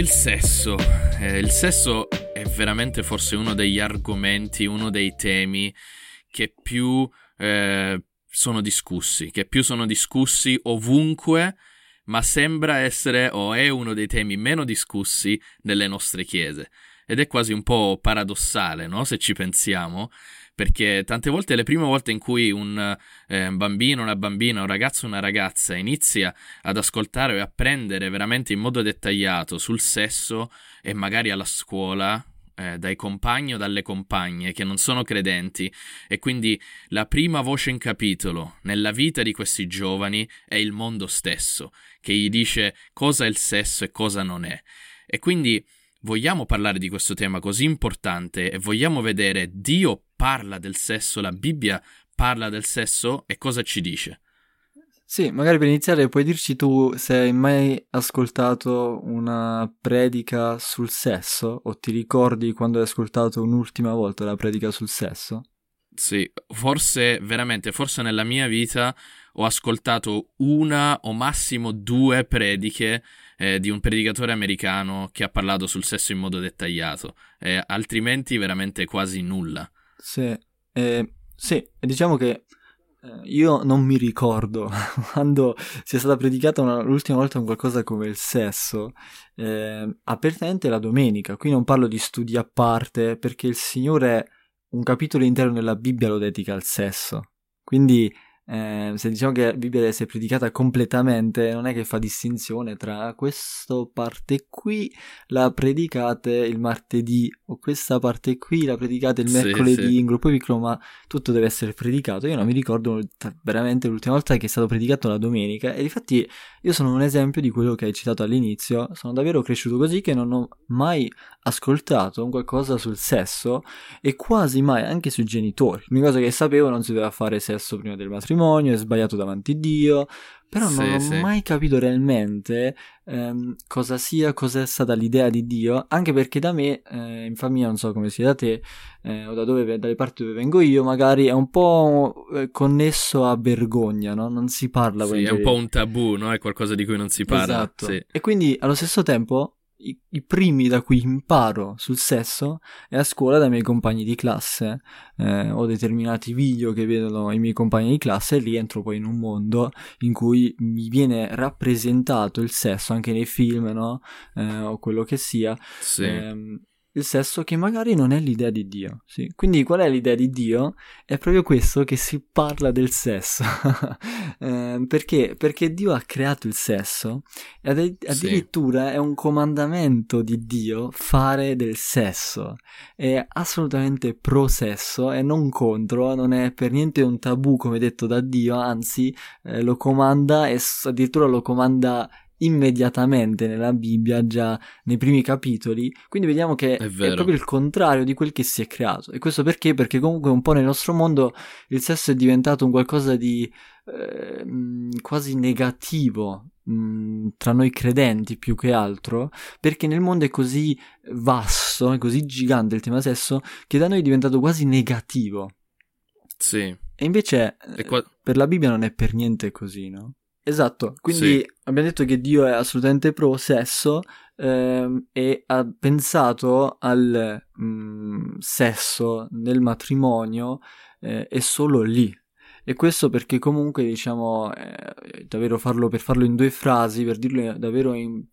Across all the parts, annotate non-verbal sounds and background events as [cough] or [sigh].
il sesso. Eh, il sesso è veramente forse uno degli argomenti, uno dei temi che più eh, sono discussi, che più sono discussi ovunque, ma sembra essere o è uno dei temi meno discussi nelle nostre chiese. Ed è quasi un po' paradossale, no? Se ci pensiamo, perché tante volte le prime volte in cui un eh, bambino, una bambina, un ragazzo, una ragazza inizia ad ascoltare e apprendere veramente in modo dettagliato sul sesso e magari alla scuola, eh, dai compagni o dalle compagne che non sono credenti e quindi la prima voce in capitolo nella vita di questi giovani è il mondo stesso che gli dice cosa è il sesso e cosa non è. E quindi vogliamo parlare di questo tema così importante e vogliamo vedere Dio parla del sesso, la Bibbia parla del sesso e cosa ci dice? Sì, magari per iniziare puoi dirci tu se hai mai ascoltato una predica sul sesso o ti ricordi quando hai ascoltato un'ultima volta la predica sul sesso? Sì, forse veramente, forse nella mia vita ho ascoltato una o massimo due prediche eh, di un predicatore americano che ha parlato sul sesso in modo dettagliato, eh, altrimenti veramente quasi nulla. Sì, eh, sì, diciamo che eh, io non mi ricordo [laughs] quando sia stata predicata una, l'ultima volta un qualcosa come il sesso, eh, apertamente la domenica. Qui non parlo di studi a parte perché il Signore un capitolo intero nella Bibbia lo dedica al sesso. Quindi eh, se diciamo che la Bibbia deve essere predicata completamente, non è che fa distinzione tra questa parte qui la predicate il martedì o questa parte qui la predicate il mercoledì sì, sì. in gruppo piccolo, ma tutto deve essere predicato. Io non mi ricordo veramente l'ultima volta che è stato predicato la domenica e infatti io sono un esempio di quello che hai citato all'inizio, sono davvero cresciuto così che non ho mai ascoltato un qualcosa sul sesso e quasi mai anche sui genitori. L'unica cosa che sapevo non si doveva fare sesso prima del matrimonio matrimonio, è sbagliato davanti a Dio, però sì, non ho sì. mai capito realmente ehm, cosa sia, cos'è stata l'idea di Dio, anche perché da me, eh, in famiglia, non so come sia da te, eh, o da dove, dalle parti dove vengo io, magari è un po' eh, connesso a vergogna, no? Non si parla. Sì, è un po' un tabù, no? È qualcosa di cui non si parla. Esatto. Sì. E quindi, allo stesso tempo, i, i, primi da cui imparo sul sesso è a scuola dai miei compagni di classe. Eh, ho determinati video che vedono i miei compagni di classe e lì entro poi in un mondo in cui mi viene rappresentato il sesso anche nei film, no? Eh, o quello che sia. Sì. Eh, il sesso che magari non è l'idea di Dio. Sì. Quindi qual è l'idea di Dio? È proprio questo che si parla del sesso. [laughs] eh, perché? Perché Dio ha creato il sesso e ad- addirittura sì. è un comandamento di Dio fare del sesso. È assolutamente pro sesso e non contro, non è per niente un tabù come detto da Dio, anzi eh, lo comanda e addirittura lo comanda immediatamente nella Bibbia, già nei primi capitoli. Quindi vediamo che è, è, proprio il contrario di quel che si è creato. E questo perché? Perché comunque un po' nel nostro mondo il sesso è diventato un qualcosa di eh, quasi negativo tra noi credenti più che altro, perché nel mondo è così vasto, è così gigante il tema sesso, che da noi è diventato quasi negativo. Sì. E invece qua... per la Bibbia non è per niente così, no? Esatto, quindi sì. abbiamo detto che Dio è assolutamente pro sesso ehm, e ha pensato al mh, mm, sesso nel matrimonio eh, e solo lì. E questo perché comunque diciamo eh, davvero farlo per farlo in due frasi, per dirlo davvero in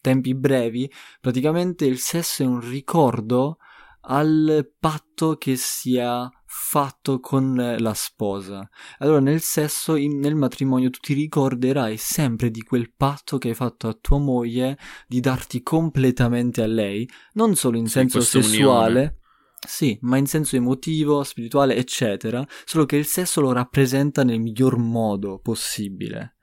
tempi brevi, praticamente il sesso è un ricordo al patto che si ha fatto con la sposa. Allora nel sesso, in, nel matrimonio, tu ti ricorderai sempre di quel patto che hai fatto a tua moglie di darti completamente a lei, non solo in senso sessuale. Unione. Sì, ma in senso emotivo, spirituale, eccetera, solo che il sesso lo rappresenta nel miglior modo possibile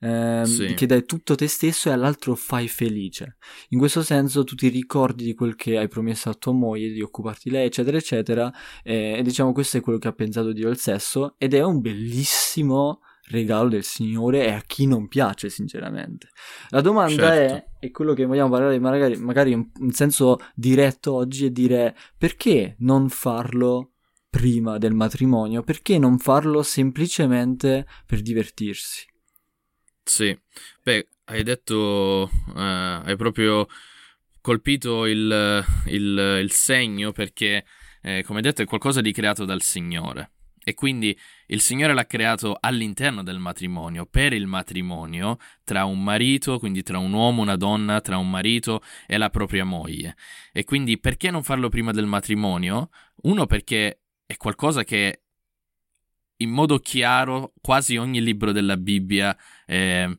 ehm, sì. che dai tutto te stesso e all'altro fai felice. In questo senso tu ti ricordi di quel che hai promesso a tua moglie, di occuparti di lei, eccetera, eccetera, e, e diciamo questo è quello che ha pensato Dio al sesso ed è un bellissimo regalo del Signore e a chi non piace, sinceramente. La domanda certo. è, e quello che vogliamo parlare magari, magari in, in senso diretto oggi, è dire perché non farlo prima del matrimonio? Perché non farlo semplicemente per divertirsi? Sì, beh, hai detto, eh, hai proprio colpito il, il, il segno perché, eh, come detto, è qualcosa di creato dal Signore. E quindi il Signore l'ha creato all'interno del matrimonio, per il matrimonio, tra un marito, quindi tra un uomo, una donna, tra un marito e la propria moglie. E quindi perché non farlo prima del matrimonio? Uno perché è qualcosa che in modo chiaro quasi ogni libro della Bibbia eh,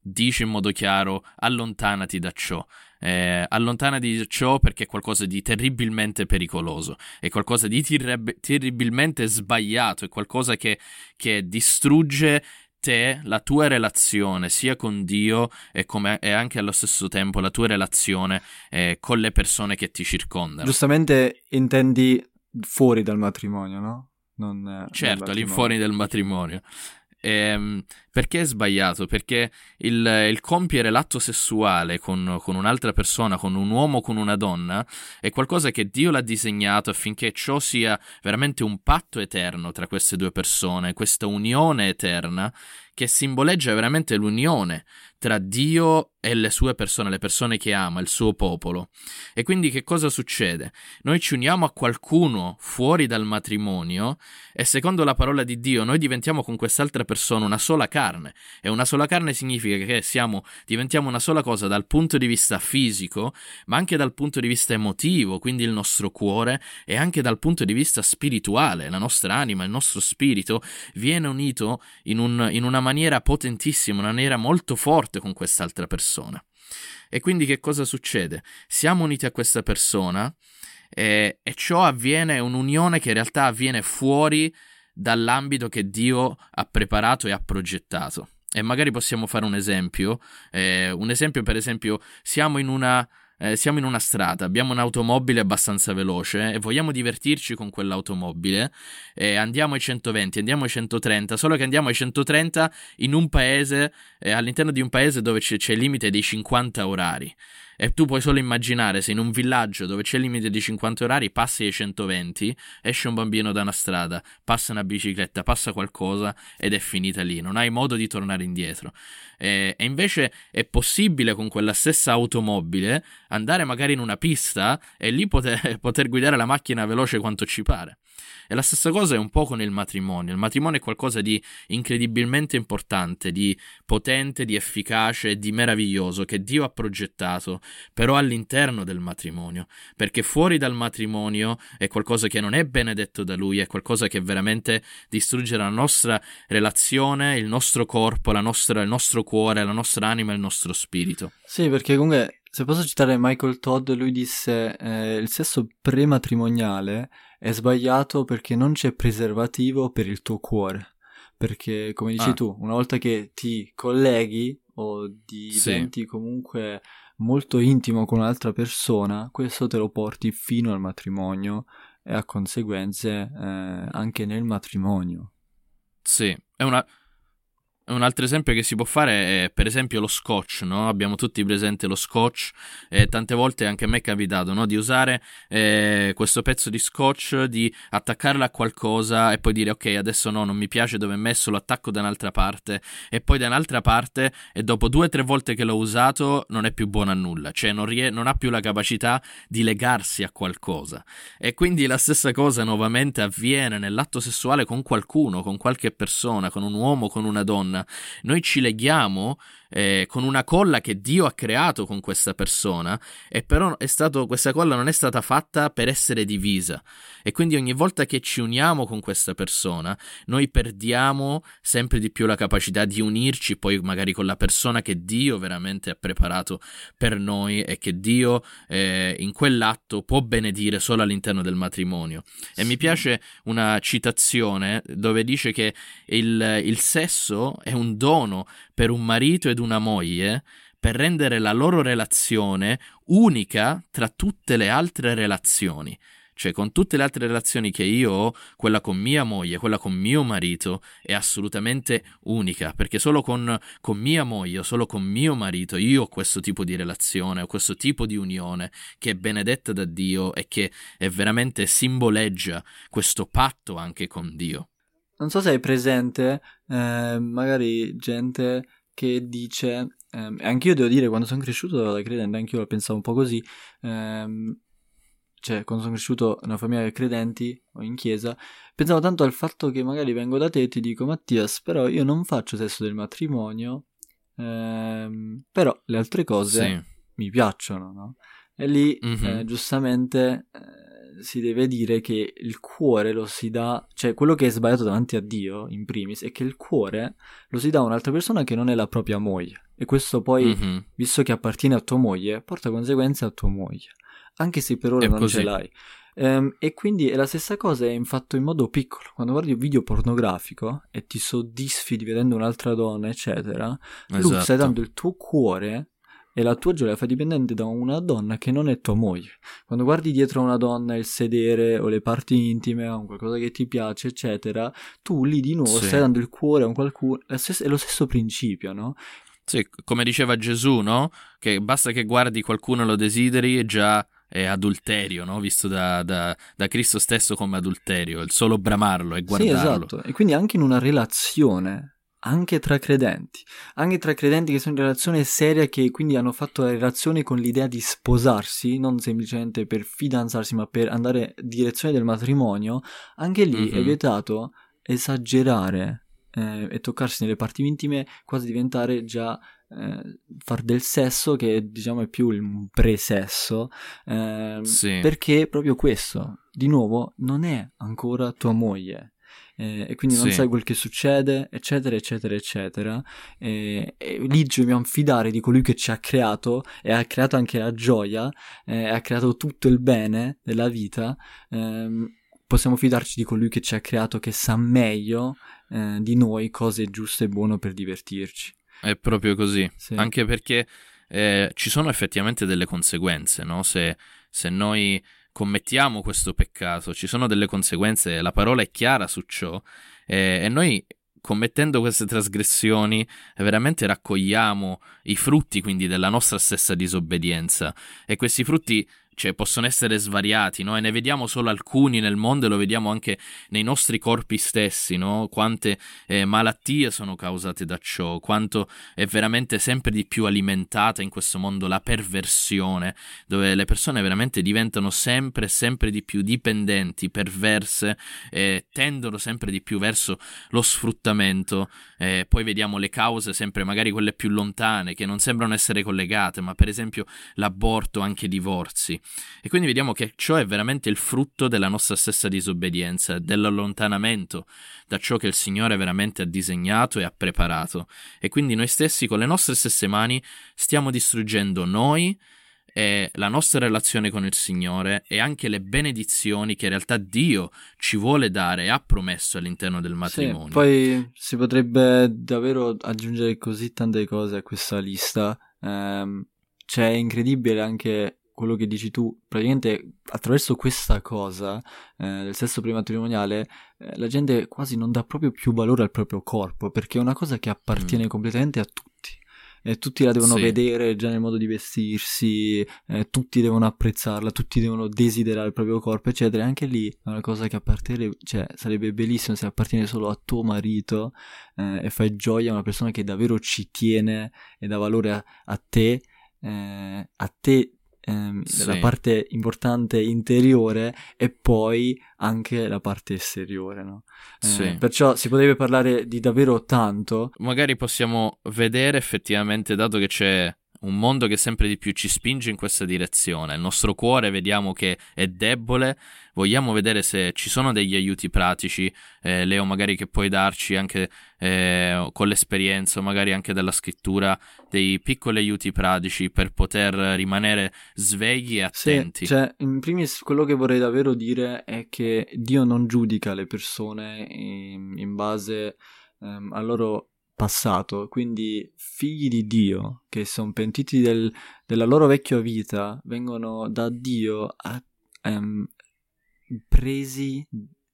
dice in modo chiaro allontanati da ciò. Eh, allontanati da ciò perché è qualcosa di terribilmente pericoloso, è qualcosa di tirreb- terribilmente sbagliato, è qualcosa che, che distrugge te, la tua relazione sia con Dio e, come, e, anche allo stesso tempo la tua relazione eh, con le persone che ti circondano. Giustamente intendi fuori dal matrimonio, no? Non, certo, all'infuori del matrimonio. Ehm, perché è sbagliato? Perché il, il compiere l'atto sessuale con, con, un'altra persona, con un uomo o con una donna, è qualcosa che Dio l'ha disegnato affinché ciò sia veramente un patto eterno tra queste due persone, questa unione eterna che simboleggia veramente l'unione tra Dio e le sue persone, le persone che ama, il suo popolo. E quindi che cosa succede? Noi ci uniamo a qualcuno fuori dal matrimonio e secondo la parola di Dio noi diventiamo con quest'altra persona una sola carne. E una sola carne significa che siamo, diventiamo una sola cosa dal punto di vista fisico, ma anche dal punto di vista emotivo, quindi il nostro cuore, e anche dal punto di vista spirituale. La nostra anima, il nostro spirito viene unito in, un, in una maniera potentissima, una maniera molto forte con quest'altra persona. E quindi che cosa succede? Siamo uniti a questa persona e, e ciò avviene, è un'unione che in realtà avviene fuori dall'ambito che Dio ha preparato e ha progettato. E magari possiamo fare un esempio. Eh, un esempio, per esempio, siamo in una eh, siamo in una strada, abbiamo un'automobile abbastanza veloce e vogliamo divertirci con quell'automobile, eh, andiamo ai 120, andiamo ai 130, solo che andiamo ai 130 in un paese, eh, all'interno di un paese dove c'è, c'è il limite dei 50 orari. E tu puoi solo immaginare se in un villaggio dove c'è il limite di 50 orari passi ai 120, esce un bambino da una strada, passa una bicicletta, passa qualcosa ed è finita lì, non hai modo di tornare indietro. E, e invece è possibile con quella stessa automobile andare magari in una pista e lì poter, [laughs] poter guidare la macchina veloce quanto ci pare. E la stessa cosa è un po' con il matrimonio. Il matrimonio è qualcosa di incredibilmente importante, di potente, di efficace di meraviglioso che Dio ha progettato, però all'interno del matrimonio, perché fuori dal matrimonio è qualcosa che non è benedetto da Lui, è qualcosa che veramente distrugge la nostra relazione, il nostro corpo, nostra, il nostro cuore, la nostra anima e il nostro spirito. Sì, perché comunque se posso citare Michael Todd, lui disse eh, il sesso prematrimoniale è sbagliato perché non c'è preservativo per il tuo cuore. Perché, come dici ah. tu, una volta che ti colleghi o diventi sì. comunque molto intimo con un'altra persona, questo te lo porti fino al matrimonio e a conseguenze eh, anche nel matrimonio. Sì, è una, un altro esempio che si può fare è per esempio lo scotch, no? abbiamo tutti presente lo scotch e tante volte anche a me è capitato no? di usare eh, questo pezzo di scotch, di attaccarlo a qualcosa e poi dire ok adesso no, non mi piace dove è messo, lo attacco da un'altra parte e poi da un'altra parte e dopo due o tre volte che l'ho usato non è più buono a nulla, cioè non, rie- non ha più la capacità di legarsi a qualcosa e quindi la stessa cosa nuovamente avviene nell'atto sessuale con qualcuno, con qualche persona, con un uomo, con una donna noi ci leghiamo eh, con una colla che Dio ha creato con questa persona e però stato, questa colla non è stata fatta per essere divisa. E quindi ogni volta che ci uniamo con questa persona noi perdiamo sempre di più la capacità di unirci poi magari con la persona che Dio veramente ha preparato per noi e che Dio eh, in quell'atto può benedire solo all'interno del matrimonio. E mi piace una citazione dove dice che il, il sesso è un dono per un marito ed una moglie per rendere la loro relazione unica tra tutte le altre relazioni. Cioè, con tutte le altre relazioni che io ho, quella con mia moglie, quella con mio marito è assolutamente unica, perché solo con, con mia moglie, solo con mio marito, io ho questo tipo di relazione, ho questo tipo di unione che è benedetta da Dio e che è veramente simboleggia questo patto anche con Dio. Non so se hai presente, eh, magari gente che dice ehm, anche io devo dire, quando sono cresciuto da credente, anche io la pensavo un po' così, ehm, cioè quando sono cresciuto in una famiglia credenti o in chiesa, pensavo tanto al fatto che magari vengo da te e ti dico Mattias, però io non faccio sesso del matrimonio, ehm, però le altre cose sì. mi piacciono, no? E lì mm-hmm. eh, giustamente eh, si deve dire che il cuore lo si dà, cioè quello che è sbagliato davanti a Dio, in primis, è che il cuore lo si dà a un'altra persona che non è la propria moglie. E questo poi, mm-hmm. visto che appartiene a tua moglie, porta conseguenze a tua moglie anche se per ora è non così. ce l'hai. Um, e quindi è la stessa cosa, è in fatto in modo piccolo. Quando guardi un video pornografico e ti soddisfi vedendo un'altra donna, eccetera, esatto. tu stai dando il tuo cuore e la tua gioia fa dipendente da una donna che non è tua moglie. Quando guardi dietro a una donna il sedere o le parti intime o qualcosa che ti piace, eccetera, tu lì di nuovo sì. stai dando il cuore a un qualcuno. È lo stesso principio, no? Sì, come diceva Gesù, no? Che basta che guardi qualcuno e lo desideri e già è adulterio, no? visto da, da, da, Cristo stesso come adulterio, il solo bramarlo e guardarlo. Sì, esatto, e quindi anche in una relazione, anche tra credenti, anche tra credenti che sono in relazione seria, che quindi hanno fatto la relazione con l'idea di sposarsi, non semplicemente per fidanzarsi, ma per andare in direzione del matrimonio, anche lì mm-hmm. è mhm. vietato esagerare eh, e toccarsi nelle parti intime, quasi diventare già eh, far del sesso che diciamo è più il pre-sesso eh, sì. perché proprio questo di nuovo non è ancora tua moglie eh, e quindi non sì. sai quel che succede eccetera eccetera eccetera e, e lì ci dobbiamo fidare di colui che ci ha creato e ha creato anche la gioia eh, ha creato tutto il bene della vita ehm, possiamo fidarci di colui che ci ha creato che sa meglio eh, di noi cosa è giusto e buono per divertirci è proprio così, sì. anche perché eh, ci sono effettivamente delle conseguenze, no? Se, se noi commettiamo questo peccato, ci sono delle conseguenze, la parola è chiara su ciò eh, e noi commettendo queste trasgressioni veramente raccogliamo i frutti quindi della nostra stessa disobbedienza. E questi frutti cioè, possono essere svariati, no? E ne vediamo solo alcuni nel mondo e lo vediamo anche nei nostri corpi stessi, no? Quante eh, malattie sono causate da ciò, quanto è veramente sempre di più alimentata in questo mondo la perversione, dove le persone veramente diventano sempre, sempre di più dipendenti, perverse, eh, tendono sempre di più verso lo sfruttamento. Eh, poi vediamo le cause sempre magari quelle più lontane, che non sembrano essere collegate, ma per esempio l'aborto, anche i divorzi. E quindi vediamo che ciò è veramente il frutto della nostra stessa disobbedienza, dell'allontanamento da ciò che il Signore veramente ha disegnato e ha preparato. E quindi noi stessi con le nostre stesse mani stiamo distruggendo noi e la nostra relazione con il Signore e anche le benedizioni che in realtà Dio ci vuole dare e ha promesso all'interno del matrimonio. Sì, poi si potrebbe davvero aggiungere così tante cose a questa lista. Um, cioè, è incredibile anche quello che dici tu, praticamente attraverso questa cosa eh, del sesso prematrimoniale, eh, la gente quasi non dà proprio più valore al proprio corpo, perché è una cosa che appartiene mm. completamente a tutti. E tutti la devono sì. vedere già nel modo di vestirsi, eh, tutti devono apprezzarla, tutti devono desiderare il proprio corpo, eccetera. E anche lì è una cosa che appartiene, cioè sarebbe bellissimo se appartiene solo a tuo marito eh, e fai gioia a una persona che davvero ci tiene e dà valore a, a te. Eh, a te ehm, sì. la parte importante interiore e poi anche la parte esteriore, no? Eh, sì. Perciò si potrebbe parlare di davvero tanto. Magari possiamo vedere effettivamente, dato che c'è un mondo che sempre di più ci spinge in questa direzione. Il nostro cuore vediamo che è debole. Vogliamo vedere se ci sono degli aiuti pratici, eh, Leo, magari che puoi darci anche eh, con l'esperienza, magari anche dalla scrittura, dei piccoli aiuti pratici per poter rimanere svegli e attenti. Sì, cioè, in primis, quello che vorrei davvero dire è che Dio non giudica le persone in, in base um, al loro passato, quindi figli di Dio che sono pentiti del, della loro vecchia vita, vengono da Dio a, um, presi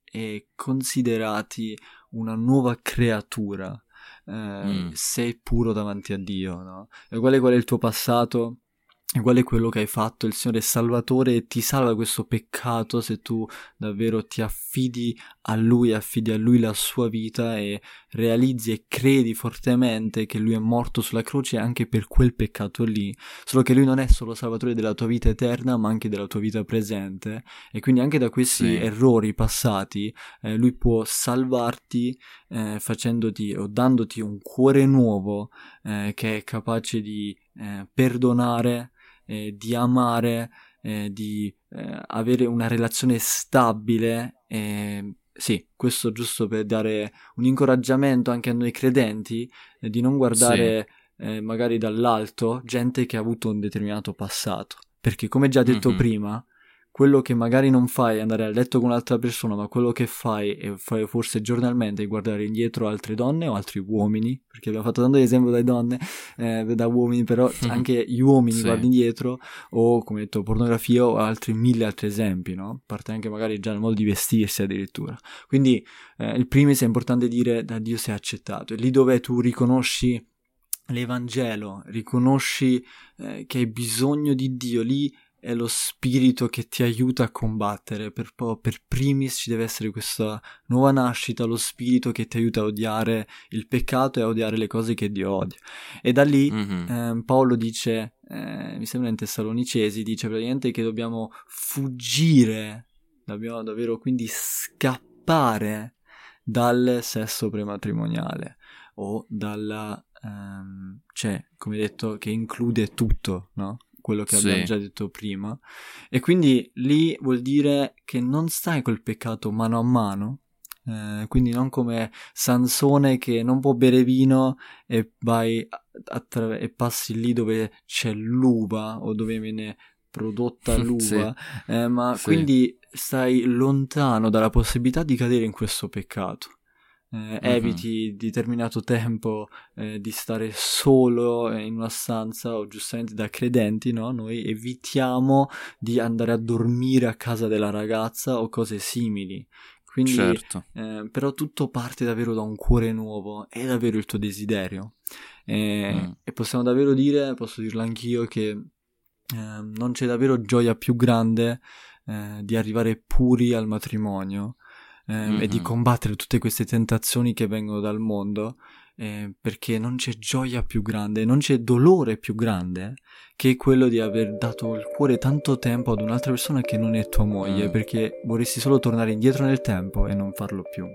e considerati una nuova creatura. Eh, mm. Sei puro davanti a Dio, no? E qual è, qual è il tuo passato? E qual è quello che hai fatto? Il Signore è Salvatore e ti salva questo peccato se tu davvero ti affidi a Lui, affidi a Lui la sua vita e realizzi e credi fortemente che Lui è morto sulla croce anche per quel peccato lì. Solo che Lui non è solo Salvatore della tua vita eterna, ma anche della tua vita presente. E quindi anche da questi sì. errori passati, eh, Lui può salvarti eh, facendoti o dandoti un cuore nuovo eh, che è capace di eh, perdonare eh, di amare, eh, di eh, avere una relazione stabile. sì, questo giusto per dare un incoraggiamento anche a noi credenti eh, di non guardare sì. Eh, magari dall'alto gente che ha avuto un determinato passato. Perché come già detto mm-hmm. prima, quello che magari non fai è andare a letto con un'altra persona, ma quello che fai e fai forse giornalmente è guardare indietro altre donne o altri uomini, perché abbiamo fatto tanto esempio dalle donne, eh, da uomini, però anche gli uomini sì. guardi indietro, o come detto, pornografia o altri mille altri esempi, no? Parte anche magari già nel modo di vestirsi addirittura. Quindi eh, il primis è importante dire da Dio sei accettato, e lì dove tu riconosci l'Evangelo, riconosci eh, che hai bisogno di Dio, lì è lo spirito che ti aiuta a combattere, per, per primis ci deve essere questa nuova nascita, lo spirito che ti aiuta a odiare il peccato e a odiare le cose che Dio odia. E da lì mm-hmm. eh, Paolo dice, eh, mi sembra in Tessalonicesi, dice praticamente che dobbiamo fuggire, dobbiamo davvero quindi scappare dal sesso prematrimoniale o dalla... Um, cioè, come detto, che include tutto, no? Quello che sì. abbiamo già detto prima. E quindi lì vuol dire che non stai col peccato mano a mano. Eh, quindi non come Sansone che non può bere vino e vai attra- e passi lì dove c'è l'uva o dove viene prodotta [laughs] l'uva, sì. eh, ma sì. quindi stai lontano dalla possibilità di cadere in questo peccato eh, mm-hmm. eviti determinato tempo eh, di stare solo in una stanza o giustamente da credenti, no? Noi evitiamo di andare a dormire a casa della ragazza o cose simili. Quindi, certo. eh, però tutto parte davvero da un cuore nuovo, è davvero il tuo desiderio. E, mm. e possiamo davvero dire, posso dirlo anch'io, che eh, non c'è davvero gioia più grande eh, di arrivare puri al matrimonio eh, mm-hmm. e di combattere tutte queste tentazioni che vengono dal mondo, eh, perché non c'è gioia più grande, non c'è dolore più grande che quello di aver dato il cuore tanto tempo ad un'altra persona che non è tua moglie, mm. perché vorresti solo tornare indietro nel tempo e non farlo più.